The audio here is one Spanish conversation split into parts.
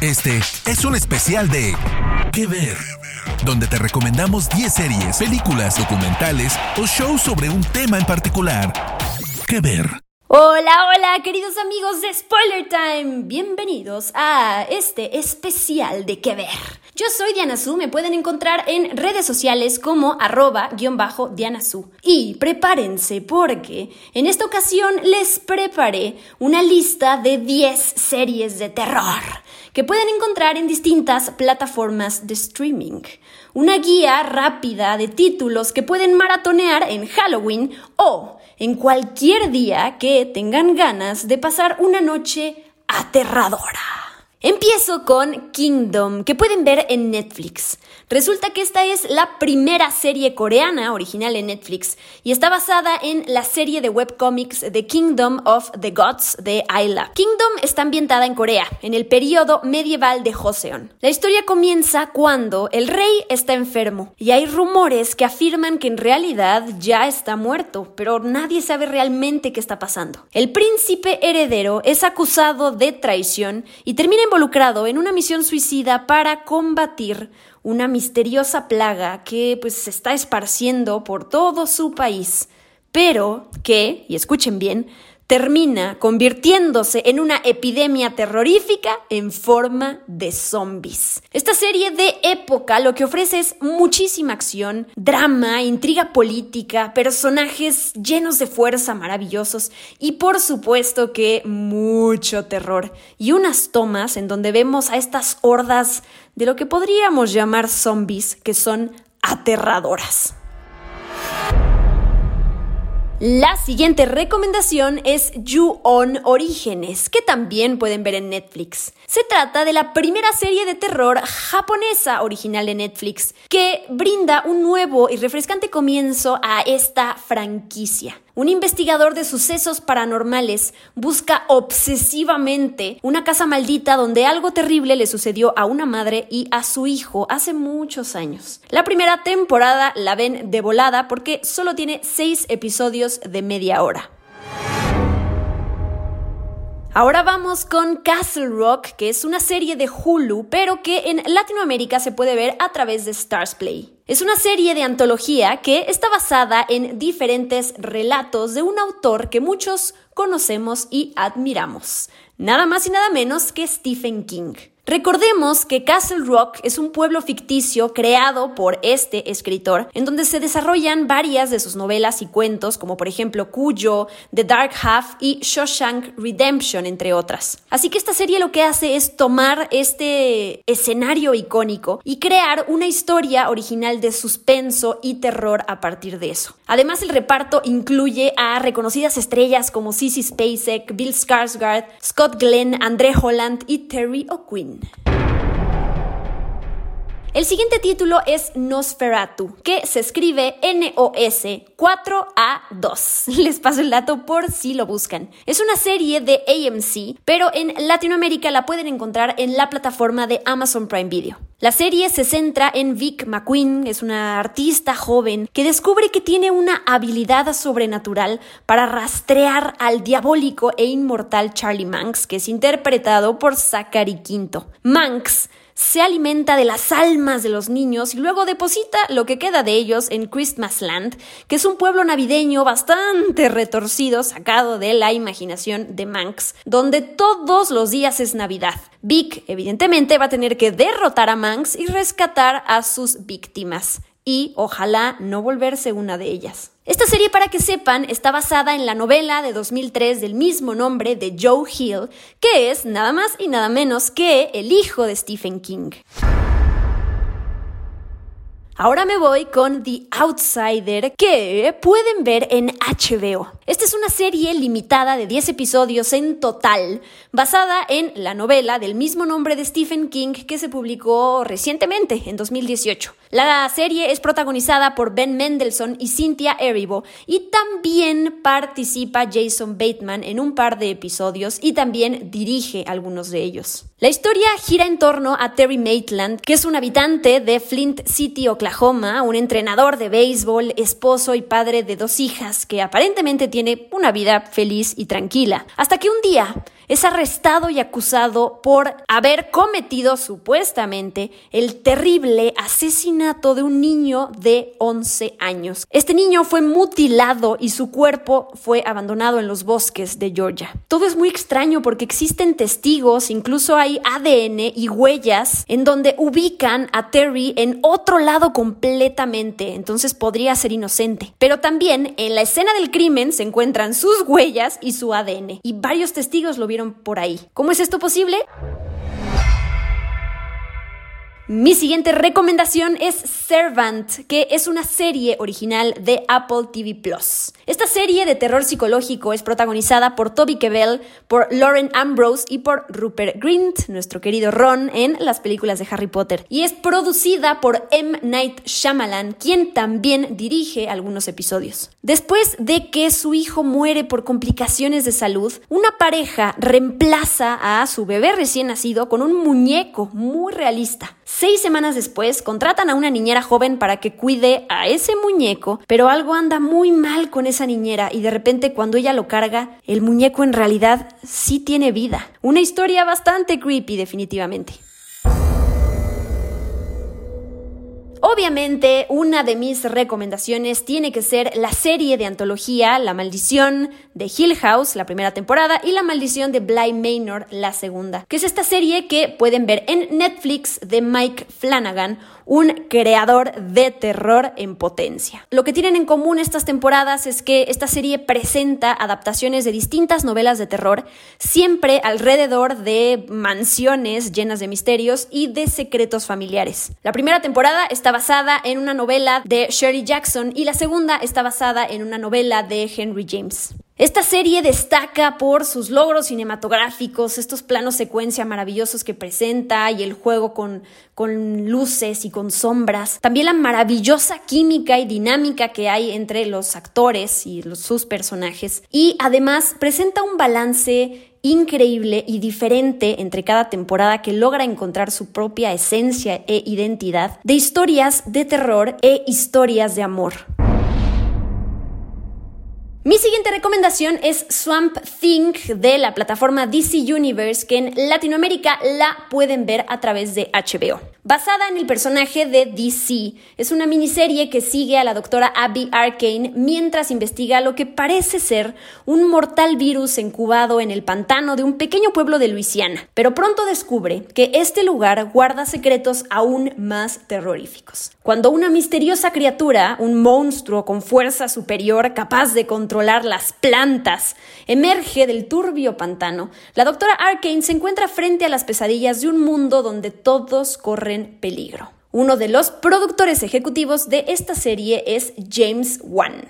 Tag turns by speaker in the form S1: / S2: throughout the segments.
S1: Este es un especial de ¿Qué ver? Donde te recomendamos 10 series, películas, documentales o shows sobre un tema en particular. ¿Qué ver?
S2: Hola, hola, queridos amigos de Spoiler Time. Bienvenidos a este especial de ¿Qué ver? Yo soy Diana Su, me pueden encontrar en redes sociales como arroba guion bajo Diana Su. Y prepárense porque en esta ocasión les preparé una lista de 10 series de terror que pueden encontrar en distintas plataformas de streaming. Una guía rápida de títulos que pueden maratonear en Halloween o en cualquier día que tengan ganas de pasar una noche aterradora. Empiezo con Kingdom, que pueden ver en Netflix. Resulta que esta es la primera serie coreana original en Netflix y está basada en la serie de webcomics The Kingdom of the Gods de Ayla. Kingdom está ambientada en Corea, en el periodo medieval de Joseon. La historia comienza cuando el rey está enfermo y hay rumores que afirman que en realidad ya está muerto, pero nadie sabe realmente qué está pasando. El príncipe heredero es acusado de traición y termina involucrado en una misión suicida para combatir una misteriosa plaga que pues se está esparciendo por todo su país, pero que, y escuchen bien, termina convirtiéndose en una epidemia terrorífica en forma de zombies. Esta serie de época lo que ofrece es muchísima acción, drama, intriga política, personajes llenos de fuerza maravillosos y por supuesto que mucho terror y unas tomas en donde vemos a estas hordas de lo que podríamos llamar zombies que son aterradoras. La siguiente recomendación es You-On Orígenes, que también pueden ver en Netflix. Se trata de la primera serie de terror japonesa original de Netflix, que brinda un nuevo y refrescante comienzo a esta franquicia. Un investigador de sucesos paranormales busca obsesivamente una casa maldita donde algo terrible le sucedió a una madre y a su hijo hace muchos años. La primera temporada la ven de volada porque solo tiene seis episodios de media hora. Ahora vamos con Castle Rock, que es una serie de Hulu, pero que en Latinoamérica se puede ver a través de Stars Play. Es una serie de antología que está basada en diferentes relatos de un autor que muchos conocemos y admiramos. Nada más y nada menos que Stephen King. Recordemos que Castle Rock es un pueblo ficticio creado por este escritor, en donde se desarrollan varias de sus novelas y cuentos, como por ejemplo Cuyo, The Dark Half y Shawshank Redemption, entre otras. Así que esta serie lo que hace es tomar este escenario icónico y crear una historia original de suspenso y terror a partir de eso. Además, el reparto incluye a reconocidas estrellas como Sissy Spacek, Bill Skarsgård, Scott Glenn, André Holland y Terry O'Quinn. El siguiente título es Nosferatu, que se escribe N-O-S 4A2. Les paso el dato por si lo buscan. Es una serie de AMC, pero en Latinoamérica la pueden encontrar en la plataforma de Amazon Prime Video. La serie se centra en Vic McQueen, es una artista joven que descubre que tiene una habilidad sobrenatural para rastrear al diabólico e inmortal Charlie Manx, que es interpretado por Zachary Quinto. Manx se alimenta de las almas de los niños y luego deposita lo que queda de ellos en Christmasland, que es un pueblo navideño bastante retorcido sacado de la imaginación de Manx, donde todos los días es Navidad. Vic, evidentemente, va a tener que derrotar a Manx y rescatar a sus víctimas y ojalá no volverse una de ellas. Esta serie, para que sepan, está basada en la novela de 2003 del mismo nombre de Joe Hill, que es nada más y nada menos que el hijo de Stephen King. Ahora me voy con The Outsider que pueden ver en HBO. Esta es una serie limitada de 10 episodios en total, basada en la novela del mismo nombre de Stephen King que se publicó recientemente, en 2018. La serie es protagonizada por Ben Mendelssohn y Cynthia Erivo y también participa Jason Bateman en un par de episodios y también dirige algunos de ellos. La historia gira en torno a Terry Maitland, que es un habitante de Flint City, Oklahoma, un entrenador de béisbol, esposo y padre de dos hijas que aparentemente tiene una vida feliz y tranquila. Hasta que un día es arrestado y acusado por haber cometido supuestamente el terrible asesinato de un niño de 11 años. Este niño fue mutilado y su cuerpo fue abandonado en los bosques de Georgia. Todo es muy extraño porque existen testigos, incluso hay ADN y huellas en donde ubican a Terry en otro lado completamente, entonces podría ser inocente. Pero también en la escena del crimen se encuentran sus huellas y su ADN, y varios testigos lo vieron por ahí. ¿Cómo es esto posible? Mi siguiente recomendación es Servant, que es una serie original de Apple TV Plus. Esta serie de terror psicológico es protagonizada por Toby Kebbell, por Lauren Ambrose y por Rupert Grint, nuestro querido Ron, en las películas de Harry Potter. Y es producida por M. Night Shyamalan, quien también dirige algunos episodios. Después de que su hijo muere por complicaciones de salud, una pareja reemplaza a su bebé recién nacido con un muñeco muy realista. Seis semanas después, contratan a una niñera joven para que cuide a ese muñeco, pero algo anda muy mal con esa niñera y de repente cuando ella lo carga, el muñeco en realidad sí tiene vida. Una historia bastante creepy definitivamente. Obviamente, una de mis recomendaciones tiene que ser la serie de antología La Maldición de Hill House, la primera temporada, y La Maldición de Bly Manor, la segunda, que es esta serie que pueden ver en Netflix de Mike Flanagan, un creador de terror en potencia. Lo que tienen en común estas temporadas es que esta serie presenta adaptaciones de distintas novelas de terror, siempre alrededor de mansiones llenas de misterios y de secretos familiares. La primera temporada está basada en una novela de Sherry Jackson y la segunda está basada en una novela de Henry James. Esta serie destaca por sus logros cinematográficos, estos planos secuencia maravillosos que presenta y el juego con, luces y con sombras. También la maravillosa química y dinámica que hay entre los actores y sus personajes. Y además presenta un balance increíble y diferente entre cada temporada que logra encontrar su propia esencia e identidad de historias de terror e historias de amor. Mi siguiente recomendación es Swamp Thing de la plataforma DC Universe, que en Latinoamérica la pueden ver a través de HBO. Basada en el personaje de DC, es una miniserie que sigue a la doctora Abby Arcane mientras investiga lo que parece ser un mortal virus incubado en el pantano de un pequeño pueblo de Luisiana, pero pronto descubre que este lugar guarda secretos aún más terroríficos. Cuando una misteriosa criatura, un monstruo con fuerza superior capaz de controlar las plantas, emerge del turbio pantano, la doctora Arcane se encuentra frente a las pesadillas de un mundo donde todos corren peligro. Uno de los productores ejecutivos de esta serie es James Wan.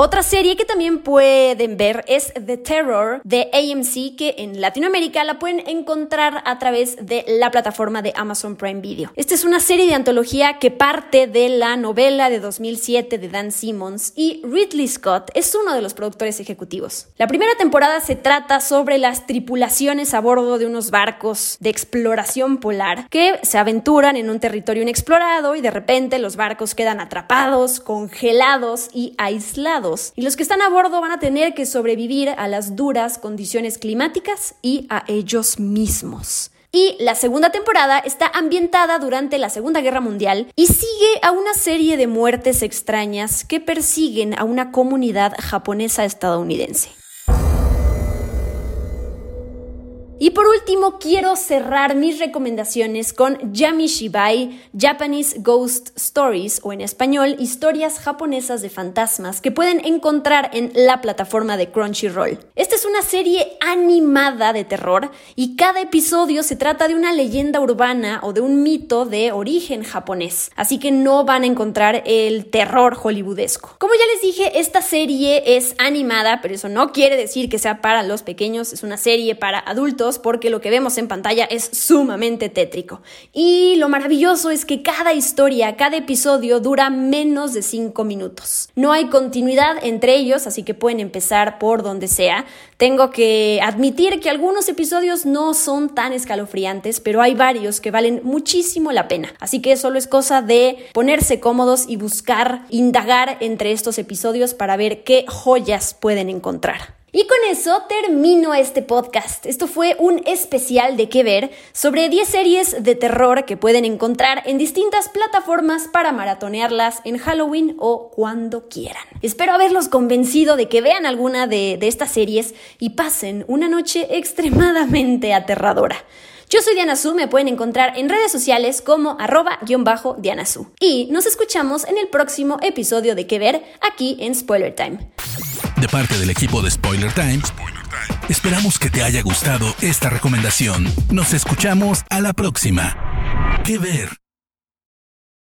S2: Otra serie que también pueden ver es The Terror de AMC, que en Latinoamérica la pueden encontrar a través de la plataforma de Amazon Prime Video. Esta es una serie de antología que parte de la novela de 2007 de Dan Simmons y Ridley Scott es uno de los productores ejecutivos. La primera temporada se trata sobre las tripulaciones a bordo de unos barcos de exploración polar que se aventuran en un territorio inexplorado y de repente los barcos quedan atrapados, congelados y aislados y los que están a bordo van a tener que sobrevivir a las duras condiciones climáticas y a ellos mismos. Y la segunda temporada está ambientada durante la Segunda Guerra Mundial y sigue a una serie de muertes extrañas que persiguen a una comunidad japonesa estadounidense. Y por último, quiero cerrar mis recomendaciones con Yamishibai Japanese Ghost Stories, o en español, historias japonesas de fantasmas, que pueden encontrar en la plataforma de Crunchyroll. Esta es una serie animada de terror y cada episodio se trata de una leyenda urbana o de un mito de origen japonés, así que no van a encontrar el terror hollywoodesco. Como ya les dije, esta serie es animada, pero eso no quiere decir que sea para los pequeños, es una serie para adultos porque lo que vemos en pantalla es sumamente tétrico. Y lo maravilloso es que cada historia, cada episodio dura menos de 5 minutos. No hay continuidad entre ellos, así que pueden empezar por donde sea. Tengo que admitir que algunos episodios no son tan escalofriantes, pero hay varios que valen muchísimo la pena. Así que solo es cosa de ponerse cómodos y buscar, indagar entre estos episodios para ver qué joyas pueden encontrar. Y con eso termino este podcast. Esto fue un especial de qué ver sobre 10 series de terror que pueden encontrar en distintas plataformas para maratonearlas en Halloween o cuando quieran. Espero haberlos convencido de que vean alguna de, de estas series y pasen una noche extremadamente aterradora. Yo soy Diana Su, me pueden encontrar en redes sociales como arroba-diana Su. Y nos escuchamos en el próximo episodio de Que Ver aquí en Spoiler Time.
S1: De parte del equipo de Spoiler Time, esperamos que te haya gustado esta recomendación. Nos escuchamos a la próxima. Que Ver.